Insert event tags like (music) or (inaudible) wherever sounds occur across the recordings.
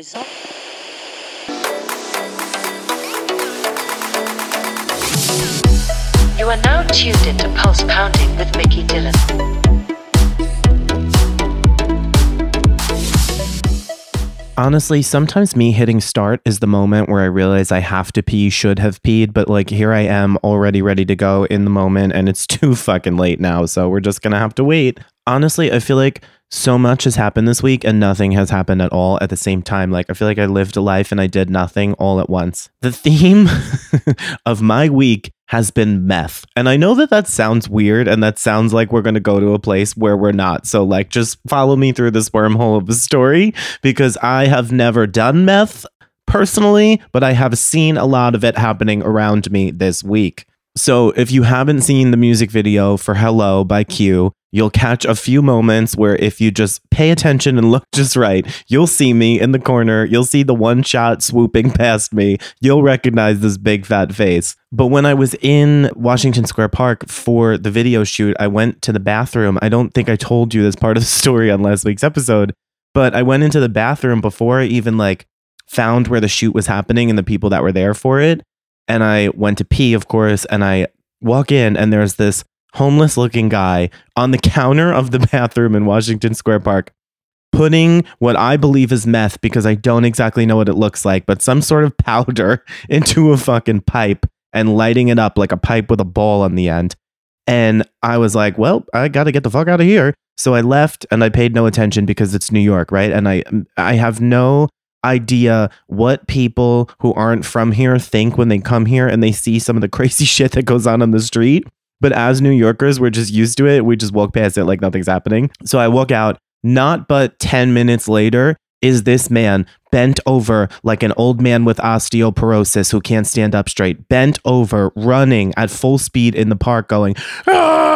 result. You are now tuned into Pulse Pounding with Mickey Dylan. Honestly, sometimes me hitting start is the moment where I realize I have to pee, should have peed, but like here I am already ready to go in the moment and it's (laughs) too fucking late now. So we're just going to have to wait. Honestly, I feel like so much has happened this week and nothing has happened at all at the same time. Like I feel like I lived a life and I did nothing all at once. The theme (laughs) of my week has been meth. And I know that that sounds weird and that sounds like we're going to go to a place where we're not. So like just follow me through this wormhole of a story because I have never done meth personally, but I have seen a lot of it happening around me this week. So if you haven't seen the music video for Hello by Q, you'll catch a few moments where if you just pay attention and look just right, you'll see me in the corner. You'll see the one shot swooping (laughs) past me. You'll recognize this big fat face. But when I was in Washington Square Park for the video shoot, I went to the bathroom. I don't think I told you this part of the story on last week's episode, but I went into the bathroom before I even like found where the shoot was happening and the people that were there for it and I went to pee, of course, and I walk in and there's this homeless looking guy on the counter of the (laughs) bathroom in Washington Square Park putting what I believe is meth because I don't exactly know what it looks like, but some sort of (laughs) powder into a fucking pipe and lighting it up like a pipe with a ball on the end. And I was like, well, I got to get the fuck out of here. So I left and I paid no attention because it's New York, right? And I I have no idea what people who aren't from here think when they come here and they see some of the crazy (laughs) shit that goes on on the street. But as New Yorkers, we're just used to it. We just walk past it like nothing's happening. So I walk out. Not but 10 minutes later, is this man bent over like an old man with osteoporosis who can't stand up straight, bent over, running at full speed in the park, going, ah!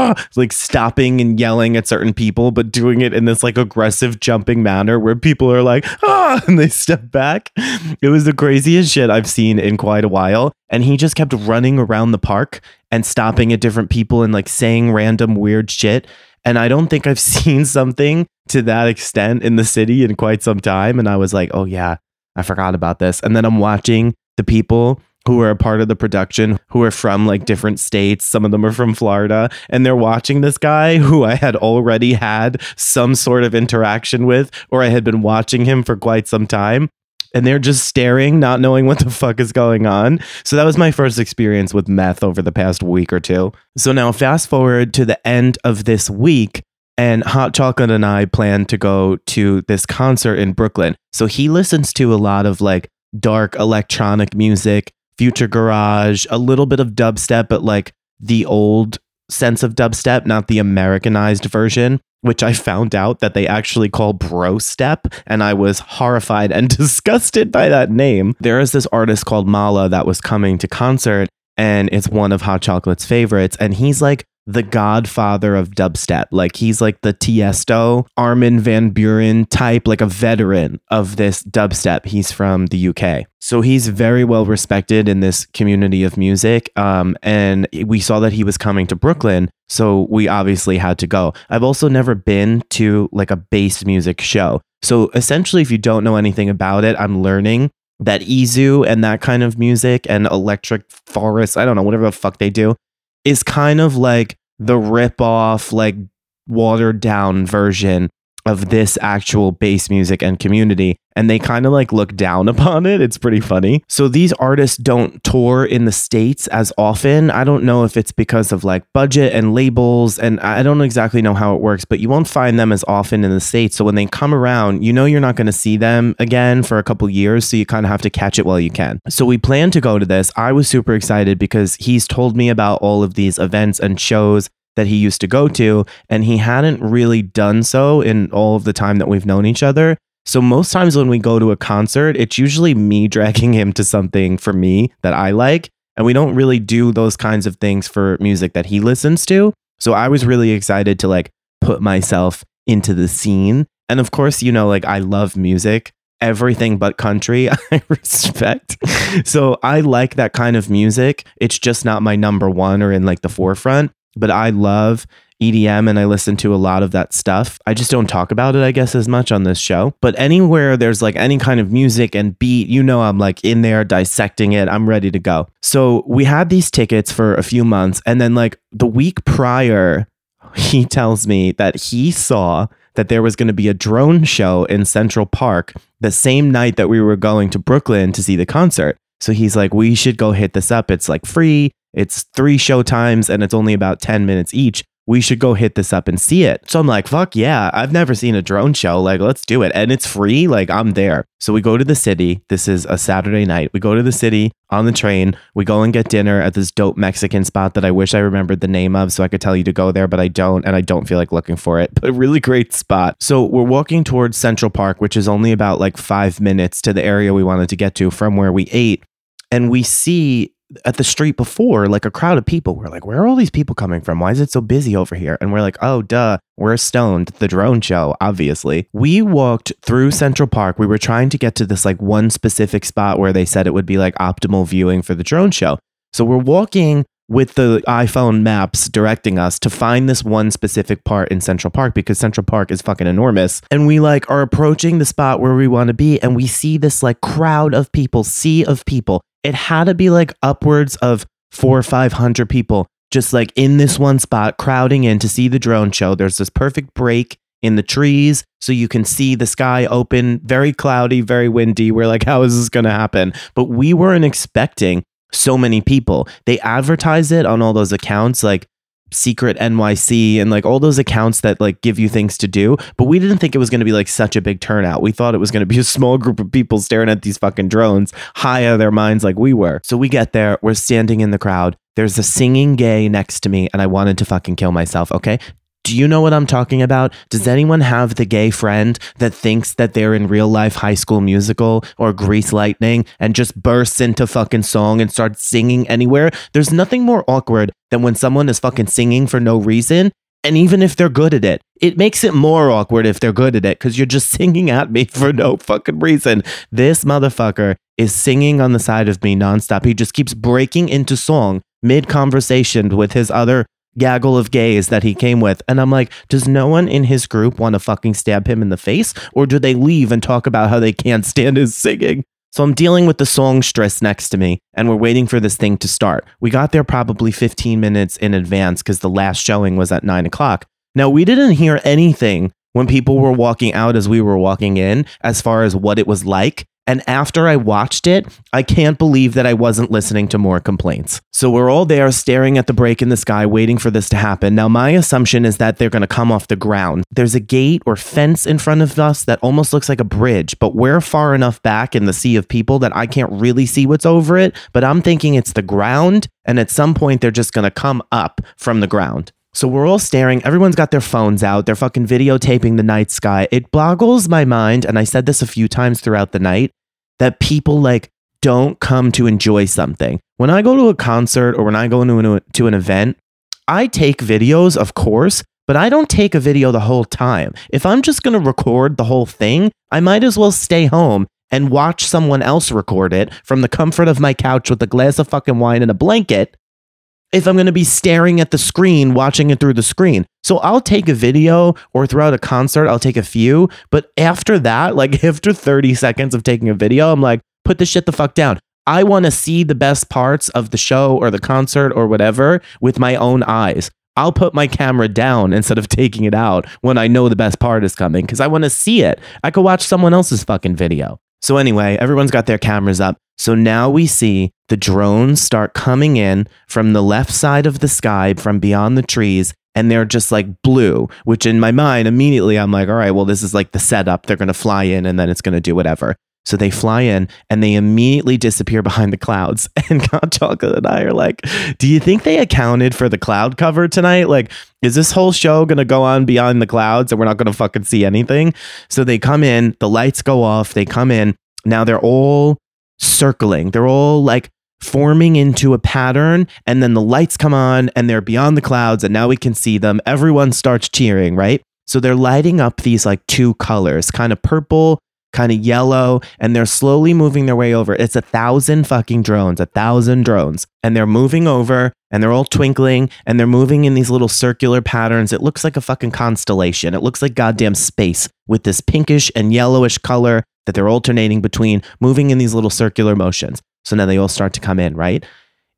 (laughs) like stopping and yelling at certain people, but doing it in this like aggressive jumping manner where people are like, ah, (laughs) and they step back. It was the craziest shit I've seen in quite a while. And he just kept running around the park and stopping at different people and like saying random weird shit. And I don't think I've (laughs) seen something to that extent in the city in quite some time. And I was like, oh, yeah, I forgot about this. And then I'm watching the people who are a part of the production who are from like different states. Some of them are from Florida, and they're watching this guy who I had already had some sort of interaction with, or I had been watching him for quite some time. And they're just staring, not knowing what the fuck is going on. So that was my first experience with meth over the past week or two. So now, fast forward to the end of this week, and Hot Chocolate and I plan to go to this concert in Brooklyn. So he listens to a lot of like dark electronic music, future garage, a little bit of dubstep, but like the old sense of dubstep, not the Americanized version, which I found out that they actually call bro step. And I was horrified and (laughs) disgusted by that name. There is this artist called Mala that was coming to concert, and it's one of Hot Chocolate's favorites. And he's like the godfather of dubstep. Like he's like the Tiesto, Armin van Buuren type, like a veteran of this dubstep. He's from the UK. So he's very well respected in this community of music. Um, and we saw that he was coming to Brooklyn. So we obviously had to go. I've also never been to like a bass music show. So essentially, if you don't know anything about it, I'm learning that EZoo and that kind of music and electric forest, I don't know, whatever the fuck they do, is kind of like the rip off, like watered down version of this actual bass music and community and they kind of like look down (laughs) upon it. It's pretty funny. So these artists don't tour in the states as often. I don't know if it's because of like budget and labels and i don't exactly know how it works but you won't find them as often in the states. So when they come around you know you're not going to see them again for a couple years so you kind of have to catch it while you can. So we plan to go to this. I was super excited because he's told me about all of these events and shows that he used to go to, and he hadn't really done so in all of the time that we've known each other. So, most times when we go to a concert, it's usually me (laughs) dragging him to something for me that I like. And we don't really do those kinds of things for music that he listens to. So, I was really excited to like put myself into the scene. And of course, you know, like I love music, everything but country, (laughs) I respect. So, I like that kind of music. It's just not my number one or in like the forefront but I love EDM and I listen to a lot of that stuff. I just don't talk about it, I guess, as much on this show. But anywhere there's like any kind of music and beat, you know, I'm like in there dissecting it. I'm ready to go. So we had these tickets for a few months. And then, like, the week prior, (laughs) he tells me that he saw that there was going to be a drone show in Central Park the same night that we were going to Brooklyn to see the concert. So he's like, we should go hit this up. It's like free. It's three show times and it's only about 10 minutes each. We should go hit this up and see it. So I'm like, fuck yeah, I've never seen a drone show. Like, let's do it. And it's free. Like, I'm there. So we go to the city. This is a Saturday night. We go to the city on the train. We go and get dinner at this dope Mexican spot that I wish I remembered the name of so I could tell you to go there, but I don't. And I don't feel like looking for it. (laughs) But a really great spot. So we're walking towards Central Park, which is only about like five minutes to the area we wanted to get to from where we ate. And we see at the street before, like a crowd of people. We're like, where are all these people coming from? Why is it so busy over here? And we're like, oh, duh, we're stoned. The drone show, obviously. We walked through Central Park. We were trying to get to this like one specific spot where they said it would be like optimal viewing for the drone show. So we're walking with the iPhone maps directing us to find this one specific part in Central Park because Central Park is fucking enormous. And we like are approaching the spot where we want to be and we see this like crowd of people, sea of people. It had to be like upwards of four or 500 people just like in this one spot crowding in to see the drone show. There's this perfect break in the trees so you can see the sky open, very cloudy, very windy. We're like, how is this going to happen? But we weren't expecting so many people. They advertise it on all those accounts like Secret NYC and like all those accounts that like give you things to do. But we didn't think it was going to be like such a big turnout. We thought it was going to be a small group of people staring at these fucking drones, high out of their minds like we were. So we get there, we're standing in the crowd. There's a singing gay next to me, and I wanted to fucking kill myself. Okay. Do you know what I'm talking about? Does mm-hmm. anyone have the gay friend that thinks that they're in real life high school musical or Grease Lightning and just bursts into fucking song and starts singing anywhere? There's nothing more awkward than when someone is fucking singing for no reason. And even if they're good at it, it makes it more awkward if they're good at it because you're just (laughs) singing at me for no fucking reason. This motherfucker is singing on the side of me nonstop. He just keeps breaking into song mid conversation with his other gaggle of gays that he came with. And I'm like, does no one in his group want to fucking stab him in the face? Or do they leave and talk about how they can't stand his singing? So I'm dealing with the songstress next to me, and we're waiting for this thing to start. We got there probably 15 minutes in advance because the last showing was at nine o'clock. Now, we didn't hear anything when people were walking out as we were walking in as far as what it was like. And after I watched it, I can't believe that I wasn't listening to more complaints. So we're all there staring at the break in the sky, waiting for this to happen. Now, my assumption is that they're going to come off the ground. There's a gate or fence in front of us that almost looks like a bridge, but we're far enough back in the sea of people that I can't really see what's over it. But I'm thinking it's the ground. And at some point, they're just going to come up from the ground. So we're all staring. Everyone's got their phones out. They're fucking videotaping the night sky. It boggles my mind, and I said this a few times throughout the night, that people like don't come to enjoy something. When I go to a concert or when I go into an, to an event, I take videos, of course, but I don't take a video the whole time. If I'm just going to record the whole thing, I might as well stay home and watch someone else record it from the comfort of my couch with a glass of fucking wine and a blanket if I'm going to be staring at the screen, watching it through the screen. So I'll take a video or throughout a concert, I'll take a few. But after that, like (laughs) after 30 seconds of taking a video, I'm like, put this shit the fuck down. I want to see the best parts of the show or the concert or whatever with my own eyes. I'll put my camera down instead of (laughs) taking it out when I know the best part is coming because I want to see it. I could watch someone else's fucking video. So, anyway, everyone's got their cameras up. So now we see the drones start coming in from the left side of the sky from beyond the trees. And they're just like blue, which in my mind, immediately I'm like, all right, well, this is like the setup. They're going to fly in and then it's going to do whatever. So they fly in and they immediately disappear behind the clouds. (laughs) And Hot Chocolate and I are like, do you think they accounted for the cloud cover tonight? Like, is this whole show going to go on beyond the clouds and we're not going to fucking see anything? So they come in, the lights go off, they come in. Now they're all circling. They're all like forming into a pattern and then the lights come on and they're beyond the clouds and now we can see them. Everyone starts cheering, right? So they're lighting up these like two colors, kind of purple kind of yellow, and they're slowly moving their way over. It's a thousand fucking drones, a thousand drones. And they're moving over and they're all twinkling and they're moving in these little circular patterns. It looks like a fucking constellation. It looks like goddamn space with this pinkish and yellowish color that they're alternating between, moving in these little circular motions. So now they all start to come in, right?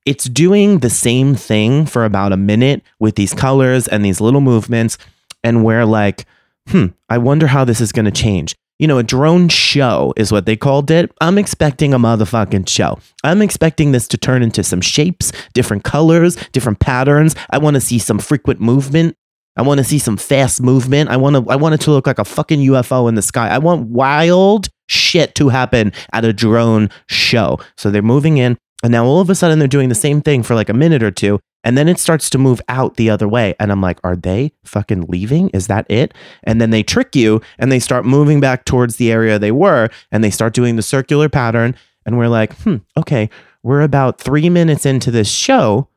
It's doing the same thing for about a minute with these colors and these little movements. And we're like, hmm, I wonder how this is going to change. You know, a drone show is what they called it. I'm expecting a motherfucking show. I'm expecting this to turn into some shapes, different colors, different patterns. I want to see some frequent movement. I want to see some fast movement. I want to I want it to look like a fucking UFO in the sky. I want wild shit to happen at a drone show. So they're moving in and now all of a sudden they're doing the same thing for like a minute or two and then it starts to move out the other way. And I'm like, are they fucking leaving? Is that it? And then they trick you and they start moving back towards the area they were and they start doing the circular pattern. And we're like, hmm, okay, we're about three minutes into this show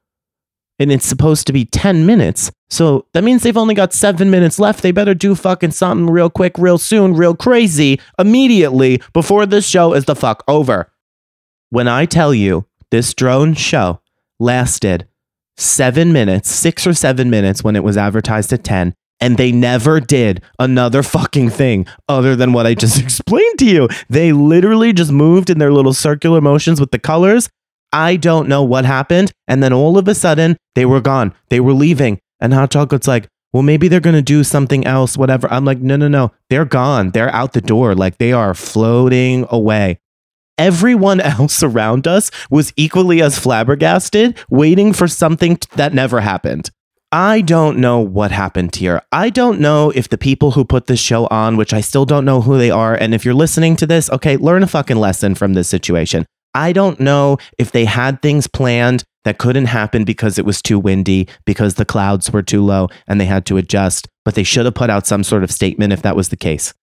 and it's supposed to be 10 minutes. So that means they've only got seven minutes left. They better do fucking something real quick, real soon, real crazy, immediately before this show is the fuck over. When I tell you this drone show lasted seven minutes, six or seven minutes when it was advertised at 10. And they never did another fucking thing other than what I just (laughs) explained to you. They literally just moved in their little circular motions with the colors. I don't know what happened. And then all of a sudden, they were gone. They were leaving. And Hot Chocolate's like, well, maybe they're going to do something else, whatever. I'm like, no, no, no. They're gone. They're out the door. Like they are floating away everyone (laughs) else around us was equally as flabbergasted, waiting for something t- that never happened. I don't know what happened here. I don't know if the people who put this show on, which I still don't know who they are, and if you're listening to this, okay, learn a fucking lesson from this situation. I don't know if they had things planned that couldn't happen because it was too windy, because the clouds were too low and they had to adjust, but they should have put out some sort of statement if that was the case.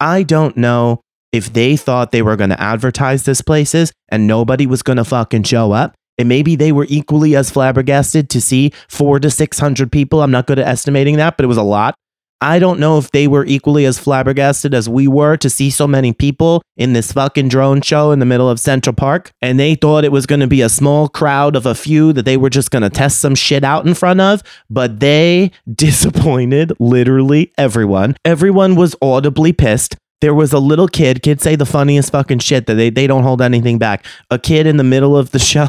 I don't know if they thought they were going to advertise this places and nobody was going to fucking show up, and maybe they were equally as flabbergasted to see four to 600 people. I'm not good at estimating that, but it was a lot. I don't know if they were equally as flabbergasted as we were to see so many people in this fucking drone show in the middle of Central Park. And they thought it was going to be a small crowd of a few that they were just going to test some shit out in front of. But they (laughs) disappointed literally everyone. Everyone was audibly pissed there was a little kid, kids say the funniest fucking shit that they, they don't hold anything back. A kid in the middle of the (laughs) show,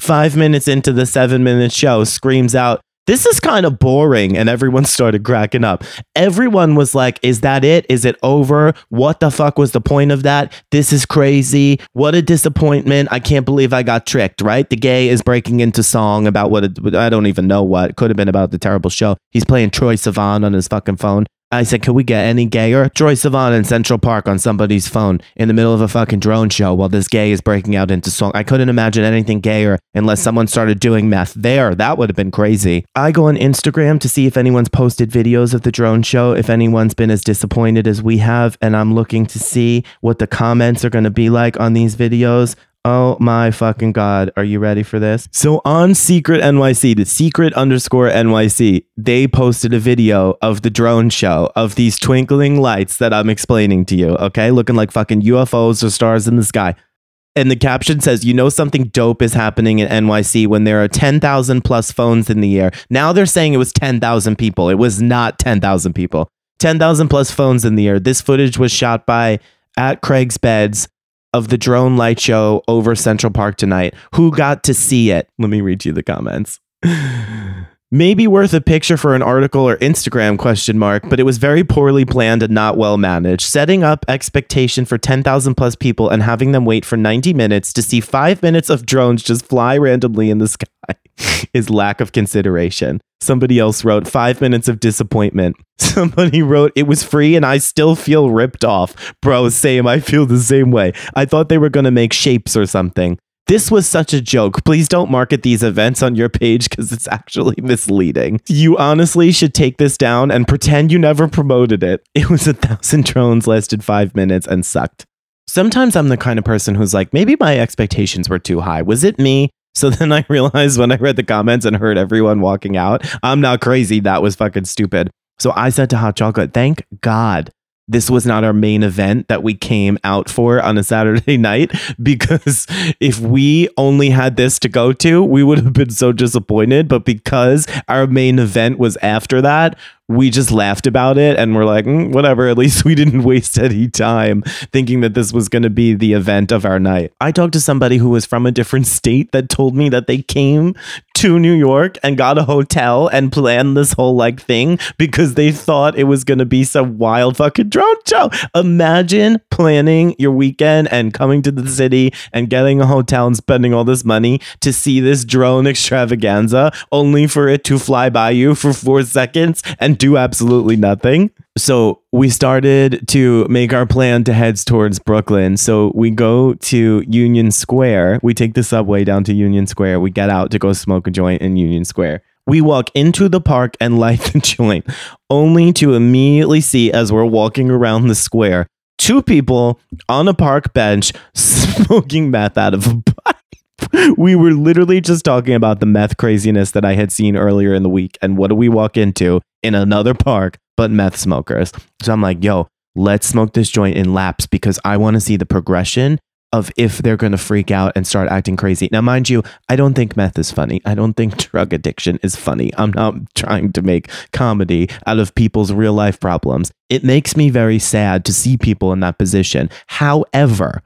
five minutes into the seven minute show, screams out, This is kind of boring. And everyone (laughs) started cracking up. Everyone was like, Is that it? Is it over? What the fuck was the point of that? This is crazy. What a disappointment. I can't believe I got tricked, right? The gay is breaking into song about what it, I don't even know what. It could have been about the terrible show. He's playing Troye Sivan on his fucking phone. I said, could we get any gayer? Troye Sivan in Central Park on somebody's phone in the middle of a fucking drone show while this gay is breaking out into song. I couldn't imagine anything gayer unless someone started doing meth there. That would have been crazy. I go on Instagram to see if anyone's posted videos of the drone show, if anyone's been as disappointed as we have, and I'm looking to see what the comments are going to be like on these videos. Oh my fucking God. Are you ready for this? So on Secret NYC, the secret underscore NYC, they posted a video of the drone show of these twinkling lights that I'm explaining to you. Okay. Looking like fucking UFOs or stars in the sky. And the caption says, you know, something dope is happening in NYC when there are 10,000 plus phones in the air. Now they're saying it was 10,000 people. It was not 10,000 people. 10,000 plus phones in the air. This footage was shot by at Craig's Beds of the drone light show over Central Park tonight. Who got to see it? Let me read you the comments. (sighs) Maybe worth a picture for an article or Instagram question mark, but it was very poorly planned and not well managed. Setting up expectation for 10,000 plus people and having them wait for 90 minutes to see 5 minutes of drones just fly randomly in the sky (laughs) is lack of consideration. Somebody else wrote 5 minutes of disappointment. (laughs) Somebody wrote it was free and I still feel ripped off. Bro, same, I feel the same way. I thought they were going to make shapes or something. This was such a joke. Please don't market these events on your page because it's actually (laughs) misleading. You honestly should take this down and pretend you never promoted it. It was a thousand drones, lasted five minutes, and sucked. Sometimes I'm the kind of person who's like, maybe my expectations were too high. Was it me? So then I realized when I read the comments and heard everyone walking out, I'm not crazy. That was fucking stupid. So I said to Hot Chocolate, thank God this was not our main event that we came out for on a Saturday (laughs) night because if we only had this to go to, we would have been so disappointed. But because our main event was after that, we just laughed about it and we're like, mm, whatever, at least (laughs) we didn't waste any time thinking that this was going to be the event of our night. I talked to somebody who was from a different state that told me that they came to New York and got a hotel and planned this whole like thing because they thought it was going to be some wild fucking drone show. Imagine planning your weekend and coming to the city and getting a hotel and spending all this money to see this drone extravaganza only for it to fly by you for four seconds and do absolutely nothing. So we started to make our plan to head towards Brooklyn. So we go to Union Square. We take the subway down to Union Square. We get out to go smoke a joint in Union Square. We walk into the park and (laughs) light the joint, only to immediately see as we're walking around the square two people on a park bench (laughs) smoking meth out of a pipe. We were literally just talking about the meth craziness that I had seen earlier in the week. And what do we walk into in another park but meth smokers? So I'm like, yo, let's smoke this joint in laps because I want to see the progression of if they're going to freak out and start acting crazy. Now, mind you, I don't think meth is funny. I don't think (laughs) drug addiction is funny. I'm not trying to make comedy out of people's real life problems. It makes me very sad to see people in that position. However,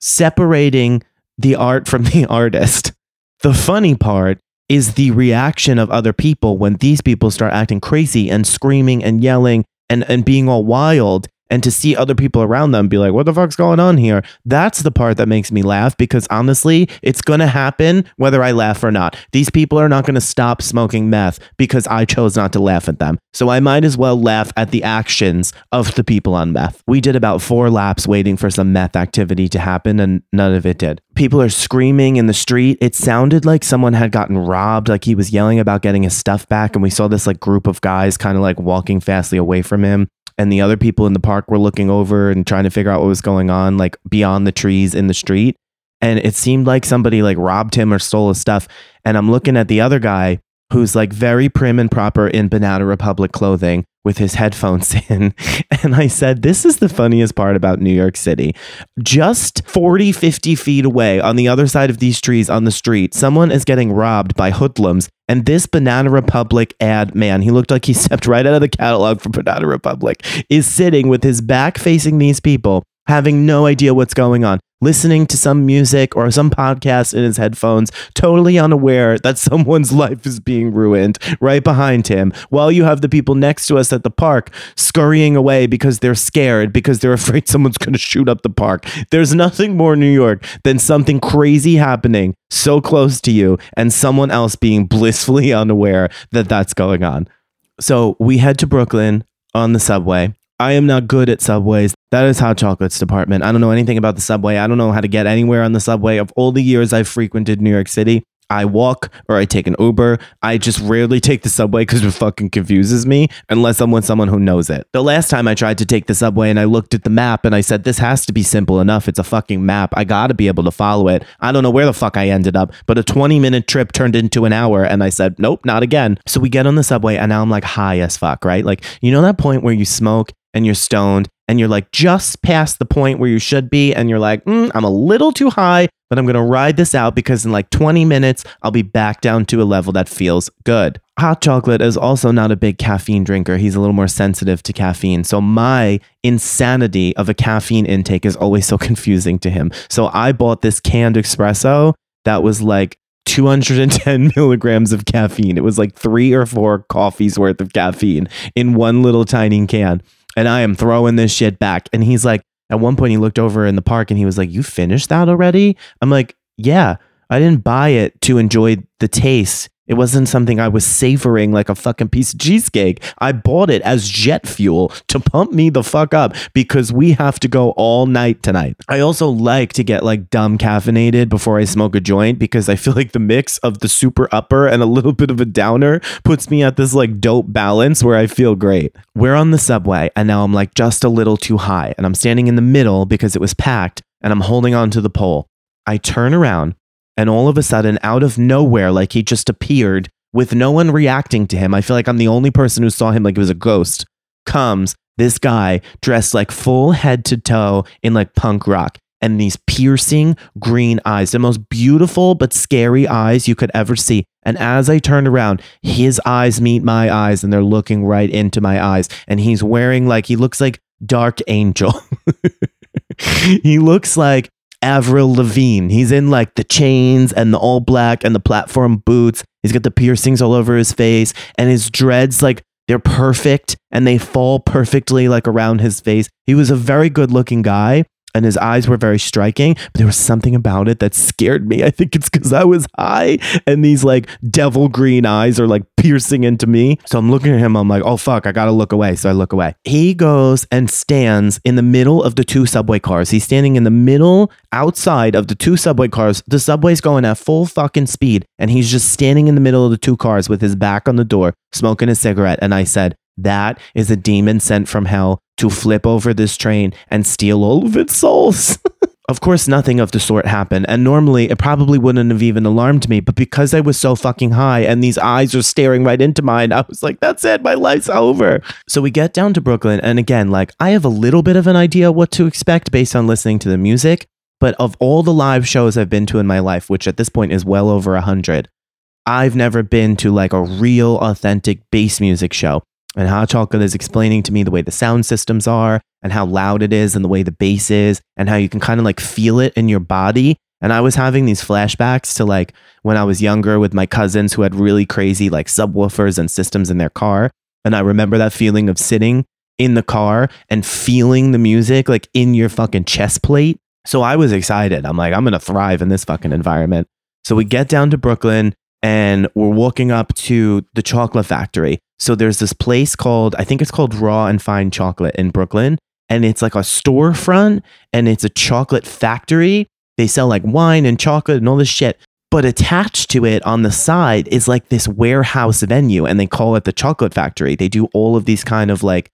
separating the art from (laughs) the artist, the funny part is the reaction of other people when these people start acting crazy and screaming and yelling and, and being all wild and to see other people around them be like, what the fuck's going on here? That's the part that makes me laugh because honestly, it's going to happen whether I laugh or not. These people are not going to stop smoking meth because I chose not to laugh at them. So I might as well laugh at the actions of the people on meth. We did about four laps waiting for some meth activity to happen and none of it did. People are screaming in the street. It sounded like someone had gotten robbed, like he was yelling about getting his stuff back. And we saw this like group of guys kind of like walking fastly away from him and the other people in the park were looking over and trying to figure out what was going on like beyond the trees in the street. And it seemed like somebody like robbed him or stole his stuff. And i'm looking at the other guy who's like very prim and proper in banana republic clothing with his headphones (laughs) in and i said this is the funniest part about new york city. Just 40 50 feet away on the other side of these trees on the street someone is getting robbed by hoodlums and this Banana Republic ad man, he looked like he (laughs) stepped right out of the catalog for Banana Republic, is sitting with his back facing these people, having no idea what's going on, listening to some music or some podcast in his headphones, totally unaware that (laughs) someone's life is being ruined right behind him, while you have the people next to us at the park scurrying away because they're scared, because they're (laughs) afraid someone's going to shoot up the park. There's nothing more New York than something crazy happening so close to you and someone else being (laughs) blissfully unaware that that's going on. So we head to Brooklyn on the subway. I am not good at subways. That is Hot Chocolate's department. I don't know anything about the subway. I don't know how to get anywhere on the subway. Of all the years I've frequented New York City, I walk or I take an Uber. I just rarely take the subway because it fucking confuses me unless I'm with someone who knows it. The last time I tried to take the subway and I looked at the map and I said, this has to be simple enough. It's a fucking map. I gotta be able to follow it. I don't know where the fuck I ended up, but a 20 minute trip turned into an hour and I said, nope, not again. So we get on the subway and now I'm like high as fuck, right? Like, you know that point where you smoke and you're stoned and you're like just past the point where you should be and you're like mm, i'm a little too high but i'm going to ride this out because in like 20 minutes i'll be back down to a level that feels good. Hot chocolate is also not a big caffeine drinker. He's a little more sensitive to caffeine. So my insanity of a caffeine intake is always so (laughs) confusing to him. So i bought this canned espresso that was like 210 (laughs) milligrams of caffeine. It was like three or four coffees worth of caffeine in one little tiny can and I am throwing this shit back. And he's like, at one point, he looked over in the park and he was like, You finished that already? I'm like, Yeah, I didn't buy it to enjoy the taste. It wasn't something I was savoring like a fucking piece of cheesecake. I bought it as jet fuel to pump me the fuck up because we have to go all night tonight. I also like to get like dumb caffeinated before I smoke a joint because I feel like the mix of the super upper and a little bit of a downer puts me at this like dope balance where I feel great. We're on the subway and now I'm like just a little too high and I'm standing in the middle because it was packed and I'm holding on to the pole. I turn around and all of a sudden, out of nowhere, like he just appeared with no one reacting to him. I feel like I'm the only person who saw him like it was a ghost. Comes this guy dressed like full head to toe in like punk rock and these piercing green eyes, the most beautiful but scary eyes you could ever see. And as I turned around, his eyes meet my eyes and they're looking right into my eyes. And he's wearing like, he looks like Dark Angel. (laughs) he looks like Avril Lavigne. He's in like the chains and the all black and the platform boots. He's got the piercings all over his face and his dreads like they're perfect and they fall perfectly like around his face. He was a very good looking guy and his eyes were very striking, but there was something about it that scared me. I think it's because I was high and these like devil green eyes are like piercing into me. So I'm looking at him, I'm like, oh fuck, I gotta look away. So I look away. He goes and stands in the middle of the two subway cars. He's standing in the middle outside of the two subway cars. The subway's going at full fucking speed, and he's just standing in the middle of the two cars with his back on the door, smoking a cigarette. And I said, that is a demon sent from hell to flip over this train and steal all of its souls. (laughs) of course, nothing of the sort happened, and normally it probably wouldn't have even alarmed me, but because I was so fucking high and these eyes are staring right into mine, I was like, that's it, my life's over. So we get down to Brooklyn, and again, like, I have a little bit of an idea what to expect based on listening to the music, but of all the live shows I've been to in my life, which at this point is well over a hundred, I've never been to like a real authentic bass music show. And Chocolate is explaining to me the way the sound systems are and how loud it is and the way the bass is and how you can kind of like feel it in your body. And I was having these flashbacks to like when I was younger with my cousins who had really crazy like subwoofers and systems in their car. And I remember that feeling of sitting in the car and feeling the music like in your fucking chest plate. So I was excited. I'm like, I'm going to thrive in this fucking environment. So we get down to Brooklyn and we're walking up to the chocolate factory. So there's this place called, I think it's called Raw and Fine Chocolate in Brooklyn. And it's like a storefront and it's a chocolate factory. They sell like wine and chocolate and all this shit. But attached to it on the side is like this warehouse venue and they call it the chocolate factory. They do all of these kind of like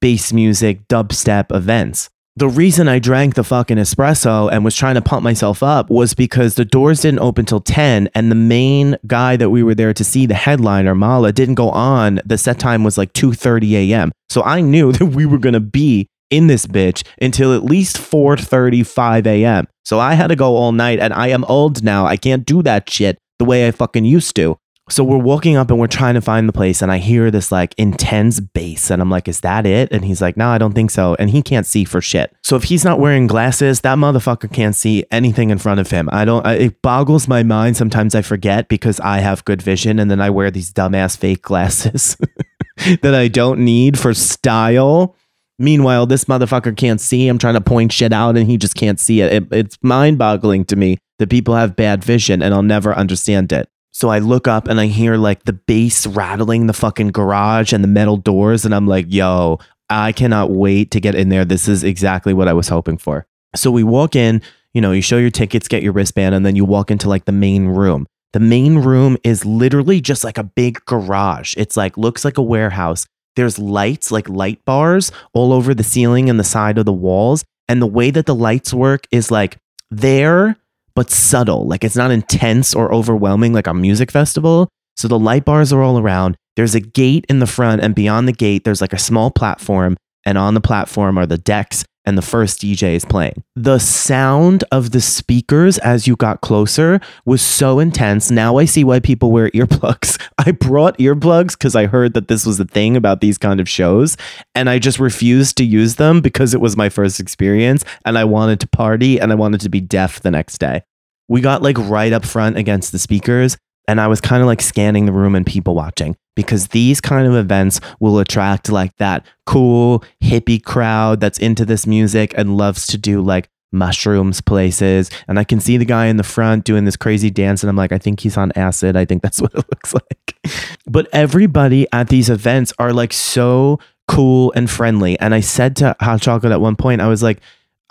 bass music, dubstep events the reason I drank the fucking espresso and was trying to pump myself up was because the doors didn't open till 10 and the main guy that we were there to see the headliner Mala didn't go on the set time was like 2:30 a.m. So I knew (laughs) that we were going to be in this bitch until at least 4:35 a.m. So I had to go all night and I am old now. I can't do that shit the way I fucking used to. So we're walking up and we're trying to find the place, and I hear this like intense bass, and I'm like, "Is that it?" And he's like, "No, I don't think so." And he can't see for shit. So if he's not wearing glasses, that motherfucker can't see anything in front of him. I don't. It boggles my mind. Sometimes I forget because I have good vision, and then I wear these dumbass fake glasses (laughs) that I don't need for style. Meanwhile, this motherfucker can't see. I'm trying to point shit out, and he just can't see it. it it's mind boggling to me that people have bad vision, and I'll never understand it. So I look up and I hear like the bass rattling the fucking garage and the metal doors. And I'm like, yo, I cannot wait to get in there. This is exactly what I was hoping for. So we walk in, you know, you show your tickets, get your wristband, and then you walk into like the main room. The main room is literally just like a big garage. It's like, looks like a warehouse. There's lights, like light bars all over the ceiling and the side of the walls. And the way that the lights work is like there but subtle. Like it's not intense or overwhelming like a music festival. So the light bars are all around. There's a gate in the front, and beyond the gate, there's like a small platform. And on the platform are the decks, and the first DJ is playing. The sound of the speakers as you got closer was so intense. Now I see why people wear earplugs. (laughs) I brought earplugs because I heard that this was a thing about these kind of shows, and I just refused to use them because it was my first experience and I wanted to party and I wanted to be deaf the next day. We got like right up front against the speakers, and I was kind of like scanning the room and people watching because these kind of events will attract like that cool hippie crowd that's into this music and loves to do like mushrooms places. And I can see the guy in the front doing this crazy dance. And I'm like, I think he's on acid. I think that's (laughs) what it looks like. but everybody at these events are like so cool and friendly. And I said to Hot Chocolate at one point, I was like,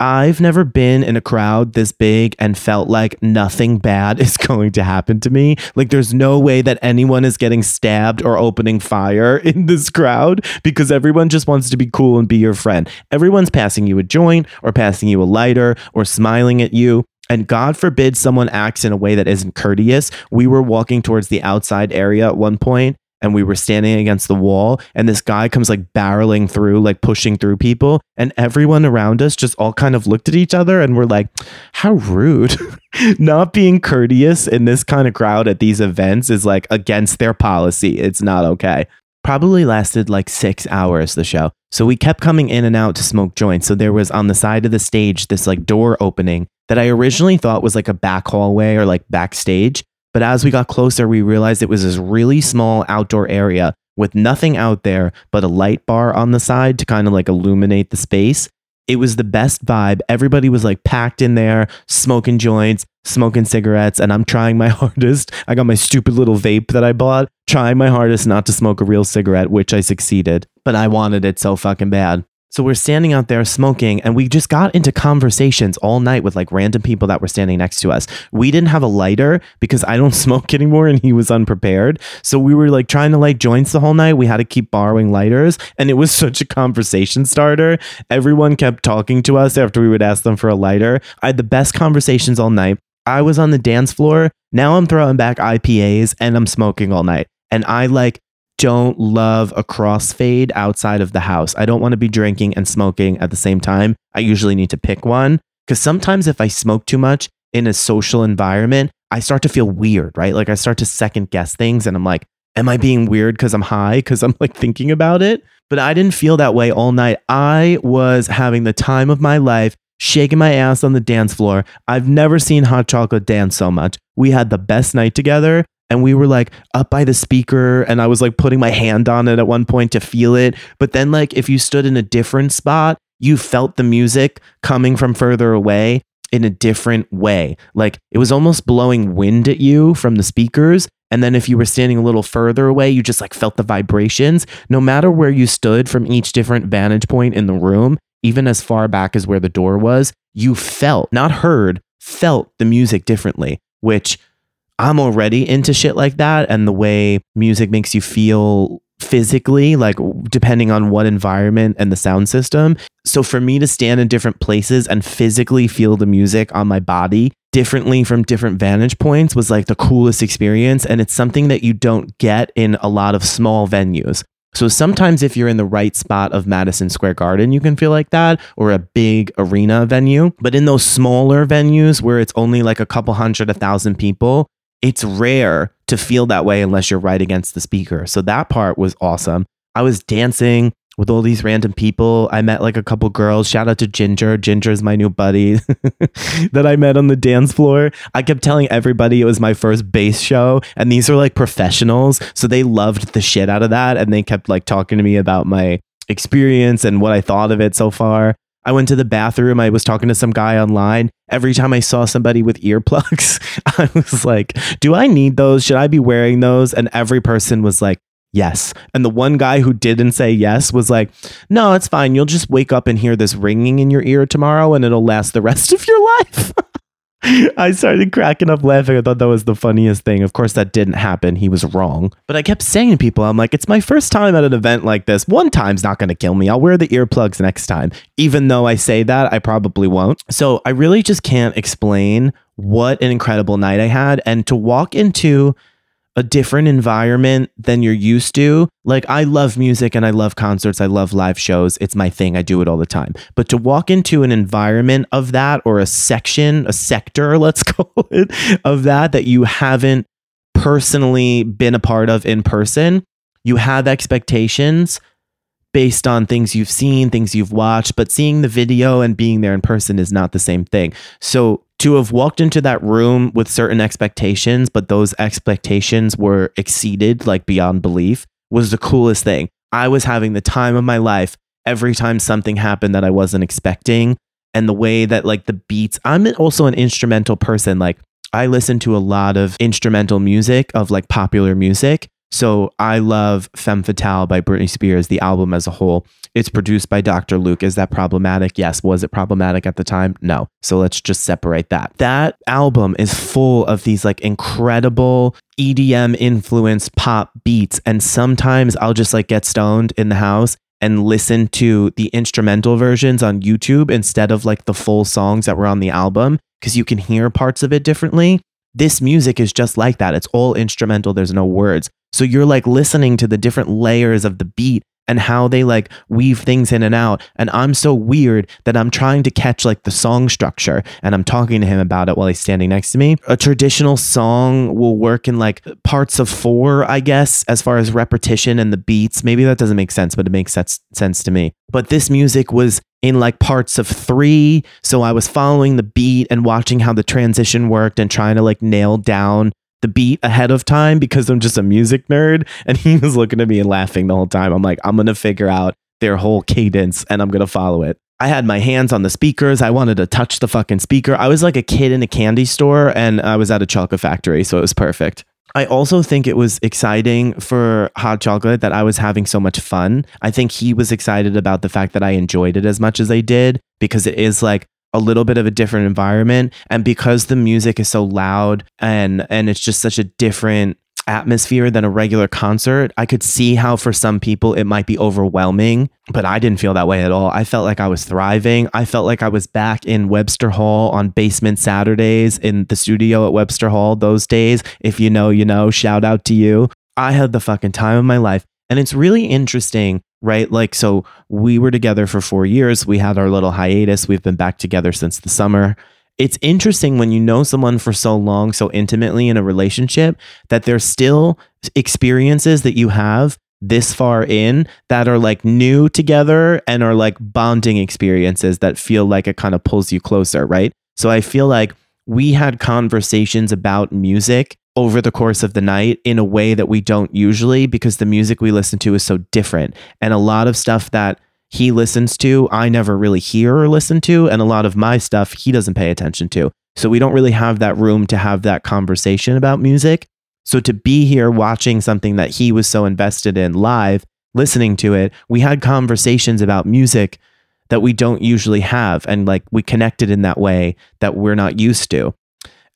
I've never been in a crowd this big and felt like nothing bad (laughs) is going to happen to me. Like, there's no way that anyone is getting stabbed or opening fire (laughs) in this crowd because everyone just wants to be cool and be your friend. Everyone's passing you a joint or passing you a lighter or smiling at you. And God forbid someone acts in a way that isn't courteous. We were walking towards the outside area at one point and we were standing against the wall and this guy comes like barreling through, like pushing through people. And everyone around us just all kind of looked at each other and were like, how rude. (laughs) not being courteous in this kind of crowd at these events is like against their policy. It's not okay. Probably lasted like six hours, the show. So we kept coming in and out to smoke joints. So there was on the side of the stage this like door opening that I originally thought was like a back hallway or like backstage. But as we got closer, we realized it was this really small outdoor area with nothing out there but a light bar on the side to kind of like illuminate the space. It was the best vibe. Everybody was like packed in there, smoking joints, smoking cigarettes, and I'm trying my (laughs) hardest. I got my stupid little vape that I bought, trying my hardest not to smoke a real cigarette, which I succeeded, but I wanted it so fucking bad. So we're standing out there smoking, and we just got into conversations all night with like random people that were standing next to us. We didn't have a lighter because I don't (laughs) smoke anymore, and he was unprepared. So we were like trying to light joints the whole night. We had to keep borrowing lighters, and it was (laughs) such a conversation starter. Everyone kept talking to us after we would ask them for a lighter. I had the best conversations all night. I was on the dance floor. Now I'm throwing back IPAs and I'm smoking all night. And I like don't love a crossfade outside of the house. I don't want to be drinking and smoking at the same time. I usually need to pick one because sometimes if I smoke too much in a social environment, I start to feel weird, right? Like I start to second guess things and I'm like, am I being weird because I'm high? Because I'm like thinking about it. But I didn't feel that way all night. I was having the time of my life, shaking my ass on the dance floor. I've never seen Hot Chocolate dance so much. We had the best night together and we were like up by the speaker and I was like putting my hand on it at one point to feel it. But then like if you stood in a different spot, you felt the music coming from further away in a different way. Like it was almost blowing wind at you from the speakers. And then if you were standing a little further away, you just like felt the vibrations. No matter where you stood from each different vantage point in the room, even as far back as where the door was, you felt, not heard, felt the music differently, which I'm already into shit like that and the way music makes you feel physically, like depending on what environment and the sound system. So for me to stand in different places and physically feel the music on my body differently from different vantage points was like the coolest experience. And it's something that you don't get in a lot of small venues. So sometimes if you're in the right spot of Madison Square Garden, you can feel like that or a big arena venue. But in those smaller venues where it's only like a couple hundred, a thousand people, it's rare to feel that way unless you're right against the speaker. So that part was awesome. I was dancing with all these random people. I met like a couple girls. Shout out to Ginger. Ginger is my new buddy (laughs) that I met on the dance floor. I kept telling everybody it was my first bass show, and these are like professionals. So they loved the shit out of that. And they kept like talking to me about my experience and what I thought of it so far. I went to the bathroom. I was talking to some guy online. Every time I saw somebody with earplugs, (laughs) I was like, Do I need those? Should I be wearing those? And every person was like, Yes. And the one guy who didn't say yes was like, No, it's fine. You'll just wake up and hear this ringing in your ear tomorrow and it'll last the rest of your (laughs) life. I started cracking up laughing. I thought that was the funniest thing. Of course, that didn't happen. He was wrong. But I kept saying to people, I'm like, it's my first time at an event like this. One time's not going to kill me. I'll wear the earplugs next time. Even though I say that, I probably won't. So I really just can't explain what an incredible night I had. And to walk into a different environment than you're used to. Like, I love music and I love concerts. I love live shows. It's my thing. I do it all the time. But to walk into an environment of that or a section, a sector, (laughs) let's call it, of that, that you haven't personally been a part of in person, you have expectations based on things you've seen, things you've watched, but seeing the video and being there in person is not the same thing. So to have walked into that room with certain expectations, but those expectations were exceeded like beyond belief was the coolest thing. I was having the time of my life every time something happened that I wasn't expecting. And the way that like the beats, I'm also an instrumental person. Like I listen to a lot of instrumental music of like popular music. So I love Femme Fatale by Britney Spears, the album as a whole. It's produced by Dr. Luke. Is that problematic? Yes. Was it problematic at the time? No. So let's just separate that. That album is full of these like incredible EDM influenced pop beats. And sometimes I'll just like get stoned in the house and listen to the instrumental versions on YouTube instead of like the full songs that were on the album because you can hear parts of it differently. This music is just like that. It's all instrumental, there's no words. So you're like listening to the different layers of the beat and how they like weave things in and out. And I'm so weird that I'm trying to catch like the song structure and I'm talking to him about it while he's standing next to me. A traditional song will work in like parts of four, I guess, as far as repetition and the beats. Maybe that doesn't make sense, but it makes sense sense to me. But this music was in like parts of three. So I was following the beat and watching how the transition worked and trying to like nail down the beat ahead of time because I'm just a music nerd. And he was looking at me and laughing the whole time. I'm like, I'm going to figure out their whole cadence and I'm going to follow it. I had my hands on the speakers. I wanted to touch the fucking speaker. I was like a kid in a candy store and I was at a chocolate factory. So it was perfect. I also think it was exciting for hot chocolate that I was having so much fun. I think he was excited about the fact that I enjoyed it as much as I did because it is like a little bit of a different environment and because the music is so loud and and it's just such a different atmosphere than a regular concert i could see how for some people it might be overwhelming but i didn't feel that way at all i felt like i was thriving i felt like i was back in webster hall on basement saturdays in the studio at webster hall those days if you know you know shout out to you i had the fucking time of my life and it's really interesting right? Like, so we were together for four years. We had our little hiatus. We've been back together since the summer. It's interesting when you know someone for so long, so intimately in a relationship, that there's still experiences that you have this far in that are like new together and are like bonding experiences that feel like it kind of pulls you closer, right? So I feel like we had conversations about music over the course of the night in a way that we don't usually because the music we listen to is so different. And a lot of stuff that he listens to, I never really hear or listen to. And a lot of my stuff, he doesn't pay attention to. So we don't really have that room to have that conversation about music. So to be here watching something that he was so invested in live, listening to it, we had conversations about music that we don't usually have. And like we connected in that way that we're not used to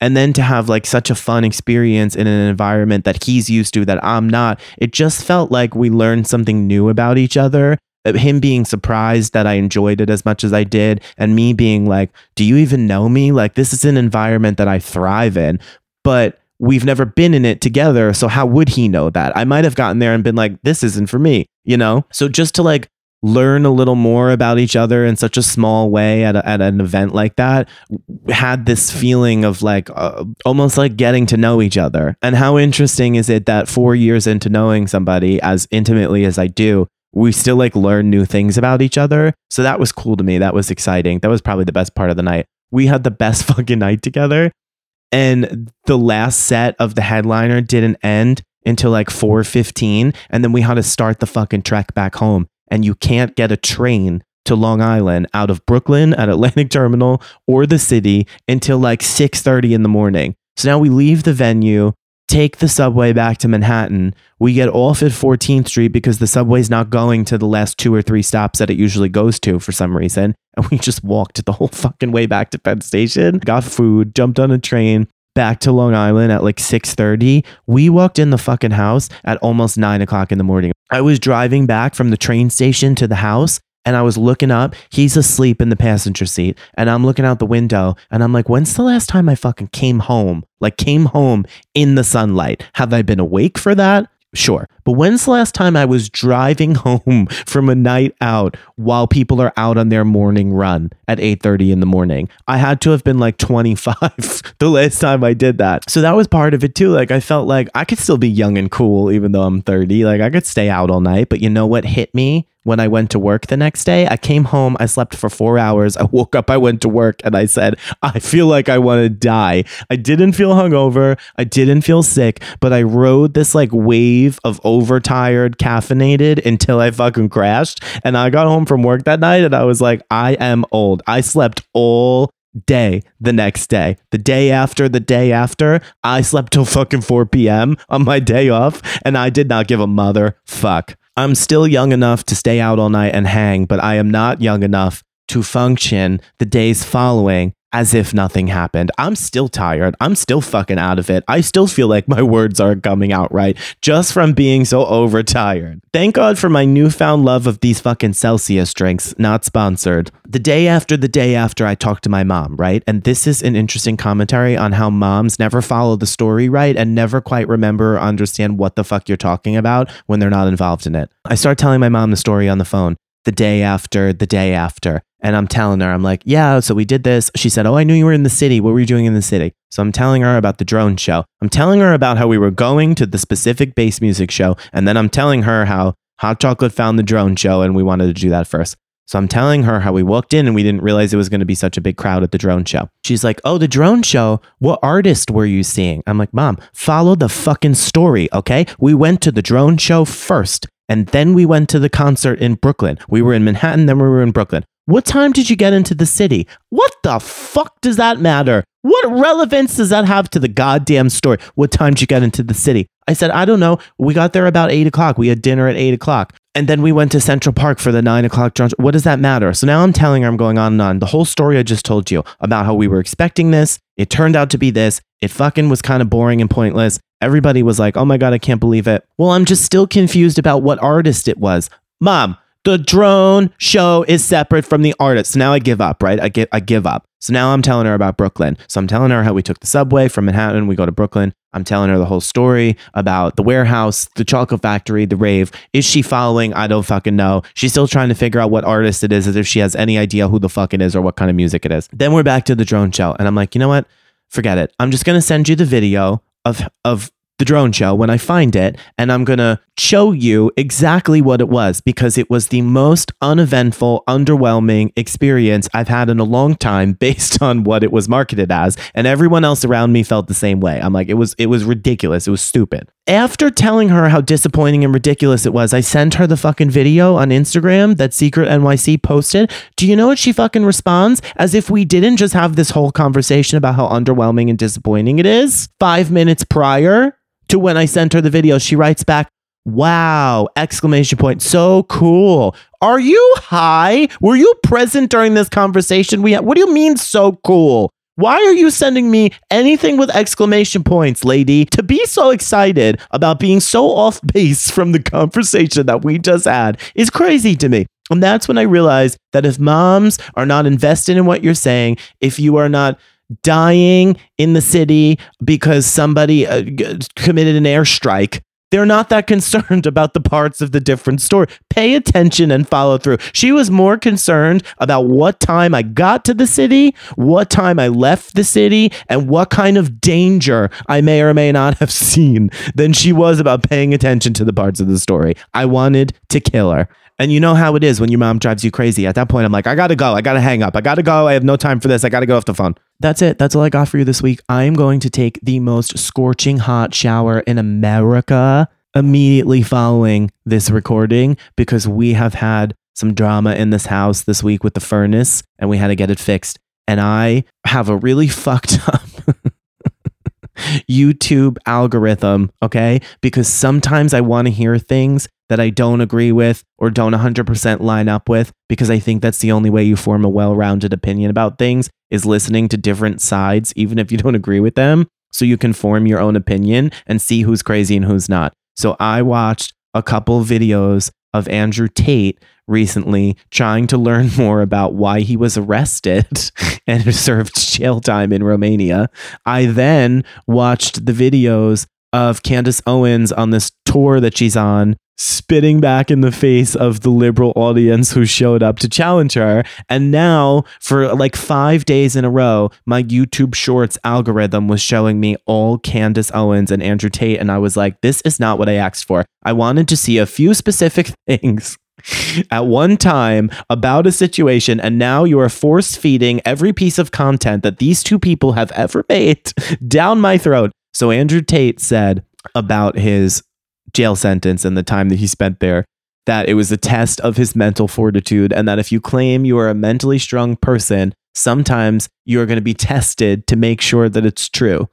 and then to have like such a fun experience in an environment that he's used to that I'm not, it just felt like we learned something new about each other. Him being surprised that I enjoyed it as much as I did, and me being like, Do you even know me? Like, this is an environment that I thrive in, but we've never been in it together. So, how would he know that? I might have gotten there and been like, This isn't for me, you know? So, just to like learn a little more about each other in such a small way at, a, at an event like that had this feeling of like uh, almost like getting to know each other and how interesting is it that four years into knowing somebody as intimately as i do we still like learn new things about each other. So that was cool to me. That was exciting. That was probably the best part of the night. We had the best (laughs) fucking night together. And the last set of the headliner didn't end until like 4:15 and then we had to start the fucking trek back home. And you can't get a train to Long Island out of Brooklyn at Atlantic (laughs) Terminal or the city until like 6:30 in the morning. So now we leave the venue, take the subway back to Manhattan. We get off at 14th Street because the subway's not going to the last two or three stops that it usually goes to for some reason. (laughs) And we just walked the whole fucking way back to Penn Station, got food, jumped on a train, back to Long Island at like 6:30. We walked in the fucking house at almost nine o'clock in the morning. I was driving back from the train station to the house and I was looking up. He's asleep in the passenger seat, and I'm looking out the window, and I'm like, when's the last time I fucking came home? Like, came home in the sunlight? Have I been awake for that? Sure. But when's the last time I was driving (laughs) home from a night out while people are out on their morning run at 8:30 in the morning? I had to have been like (laughs) 25 the last time I did that. So that was part of it too. Like I felt like I could still be young and cool even though I'm 30. Like I could stay out all night, but you know what hit me? When I went to work the next day. I came home, I slept for four hours. I woke up, I went to work, and I said, I feel like I want to die. I didn't feel hungover, I didn't feel sick, but I rode this like wave of overtired, caffeinated until I fucking crashed. And I got home from work that night and I was like, I am old. I slept all day the next day. The day after, the day after, I slept till fucking 4 p.m. on my day off and I did not give a mother fuck. I'm still young enough to stay out all night and hang, but I am not young enough to function the days following as if nothing happened. I'm still tired. I'm still fucking out of it. I still feel like my (laughs) words aren't coming out right just from being so overtired. Thank God for my newfound love of these fucking Celsius drinks, not sponsored. The day after the day after I talked to my mom, right? And this is an interesting commentary on how moms never follow the story right and never quite remember or understand what the fuck you're talking about when they're not involved in it. I start telling my mom the story on the phone the day after the day after. And I'm telling her, I'm like, yeah, so we did this. She said, Oh, I knew you were in the city. What were you doing in the city? So I'm telling her about the drone show. I'm telling her about how we were going to the specific bass music show. And then I'm telling her how Hot Chocolate found the drone show and we wanted to do that first. So I'm telling her how we walked in and we didn't realize it was going to be such a big crowd at the drone show. She's like, Oh, the drone show? What artist were you seeing? I'm like, Mom, follow the fucking story, okay? We went to the drone show first. And then we went to the concert in Brooklyn. We were in Manhattan, then we were in Brooklyn. What time did you get into the city? What the fuck does that matter? What relevance does that have to the goddamn story? What time did you get into the city? I said, I don't know. We got there about eight o'clock. We had dinner at eight o'clock. And then we went to Central Park for the nine o'clock. What does that matter? So now I'm telling her I'm going on and on. The whole story I just told you about how we were expecting this. It turned out to be this. It fucking was kind of boring and pointless. Everybody was like, oh my God, I can't believe it. Well, I'm just still confused about what artist it was. Mom, the drone show is separate from the artist. So now I give up, right? I give I give up. So now I'm telling her about Brooklyn. So I'm telling her how we took the subway from Manhattan, we go to Brooklyn. I'm telling her the whole story about the warehouse, the chocolate factory, the rave. Is she following? I don't fucking know. She's still trying to figure out what artist it is, as if she has any idea who the fuck it is or what kind of music it is. Then we're back to the drone show, and I'm like, you know what? Forget it. I'm just gonna send you the video of of the drone show when I find it, and I'm going to show you exactly what it was because it was the most uneventful, underwhelming experience I've had in a long time (laughs) based on what it was marketed as. And everyone else around me felt the same way. I'm like, it was, it was ridiculous. It was stupid. After telling her how disappointing and ridiculous it was, I sent her the fucking video on Instagram that Secret NYC posted. Do you know what she fucking responds? As if we didn't just have this whole conversation about how underwhelming and disappointing it is five minutes prior to when I sent her the video, she writes back, Wow, exclamation point. So cool. Are you high? Were you present during this conversation we had? What do you mean so cool? Why are you sending me anything with exclamation points, lady? To be so excited about being so off base from the conversation that we just had is crazy to me. And that's when I realized that if moms are not invested in what you're saying, if you are not dying in the city because somebody uh, committed an airstrike. They're not that (laughs) concerned about the parts of the different story. Pay attention and follow through. She was more concerned about what time I got to the city, what time I left the city, and what kind of danger I may or may not (laughs) have seen than she was about paying attention to the parts of the story. I wanted to kill her. And you know how it is when your mom drives you crazy. At that point, I'm like, I gotta go. I gotta hang up. I gotta go. I have no time for this. I gotta go off the phone. That's it. That's all I got for you this week. I am going to take the most scorching hot shower in America immediately following this recording because we have had some drama in this house this week with the furnace and we had to get it fixed. And I have a really (laughs) fucked up YouTube algorithm, okay? Because sometimes I want to hear things that I don't agree with or don't 100% line up with because I think that's the only way you form a well-rounded opinion about things is listening to different sides even if you (laughs) don't agree with them so you can form your own opinion and see who's crazy and who's not. So I watched a couple videos of Andrew Tate recently trying to learn (laughs) more about why he was arrested (laughs) and served jail time in Romania. I then watched the videos of Candace Owens on this tour that she's on spitting back in the face of the liberal audience who showed up to challenge her. And now, for like five days in a row, my YouTube Shorts algorithm was showing me all Candace Owens and Andrew Tate. And I was like, this is not what I asked for. I wanted to see a few specific (laughs) things. At one time about a situation, and now you are force feeding every piece of content that these two people have ever made (laughs) down my throat. So, Andrew Tate said about his jail sentence and the time that he spent there that it was a test of his mental fortitude and that if you claim you are a mentally strong person sometimes you are going to be tested to make sure that it's true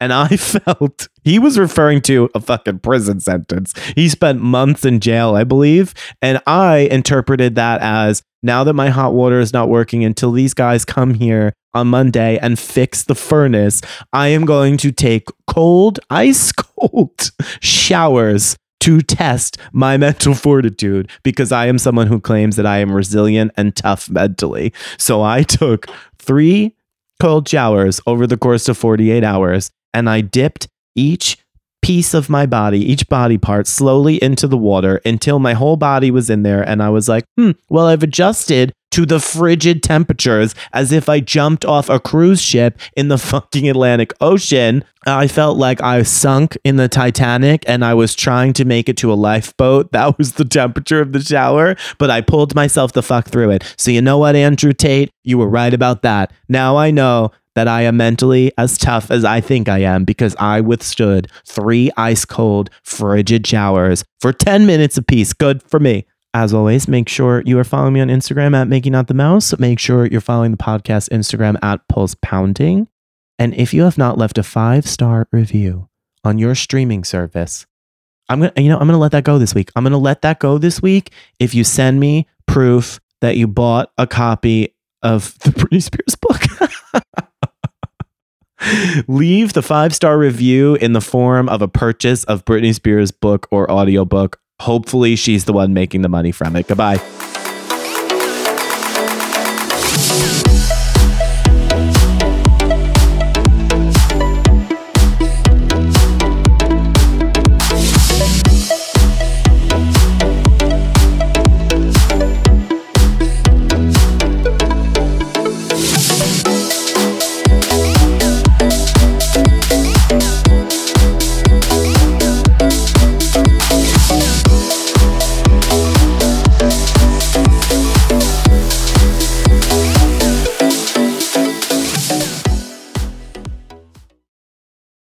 And I (laughs) felt he was referring to a fucking prison sentence. He spent months in jail, I believe. And I interpreted that as now that my hot water is not working until these guys come here on Monday and fix the furnace, I am going to take cold, ice cold (laughs) showers to test my mental (laughs) fortitude because I am someone who claims that I am resilient and tough mentally. So I took three cold showers over the course of 48 hours and I dipped each piece of my body, each body part, slowly into the water until my whole body was in there. And I was like, hmm, well, I've adjusted to the frigid temperatures as if I jumped off a cruise ship in the (laughs) fucking Atlantic Ocean. I felt like I sunk in the Titanic and I was trying to make it to a lifeboat. (laughs) That was the temperature of the shower, but I pulled myself the fuck through it. So, you know what, Andrew Tate? You were right about that. Now I know that I am mentally as tough as I think I am because I withstood three ice cold, frigid showers for 10 minutes apiece. Good for me. As always, make sure you are following me on Instagram at Mickey Not the Mouse. Make sure you're following the podcast Instagram at Pulse Pounding. And if you have not left a five star review on your streaming service, I'm gonna you know I'm gonna let that go this week. I'm gonna let that go this week if you send me proof that you bought a copy of the (laughs) Britney Spears book. (laughs) Leave the five star review in the form of a purchase of Britney Spears book or audiobook. Hopefully, she's the one making the money from it. Goodbye.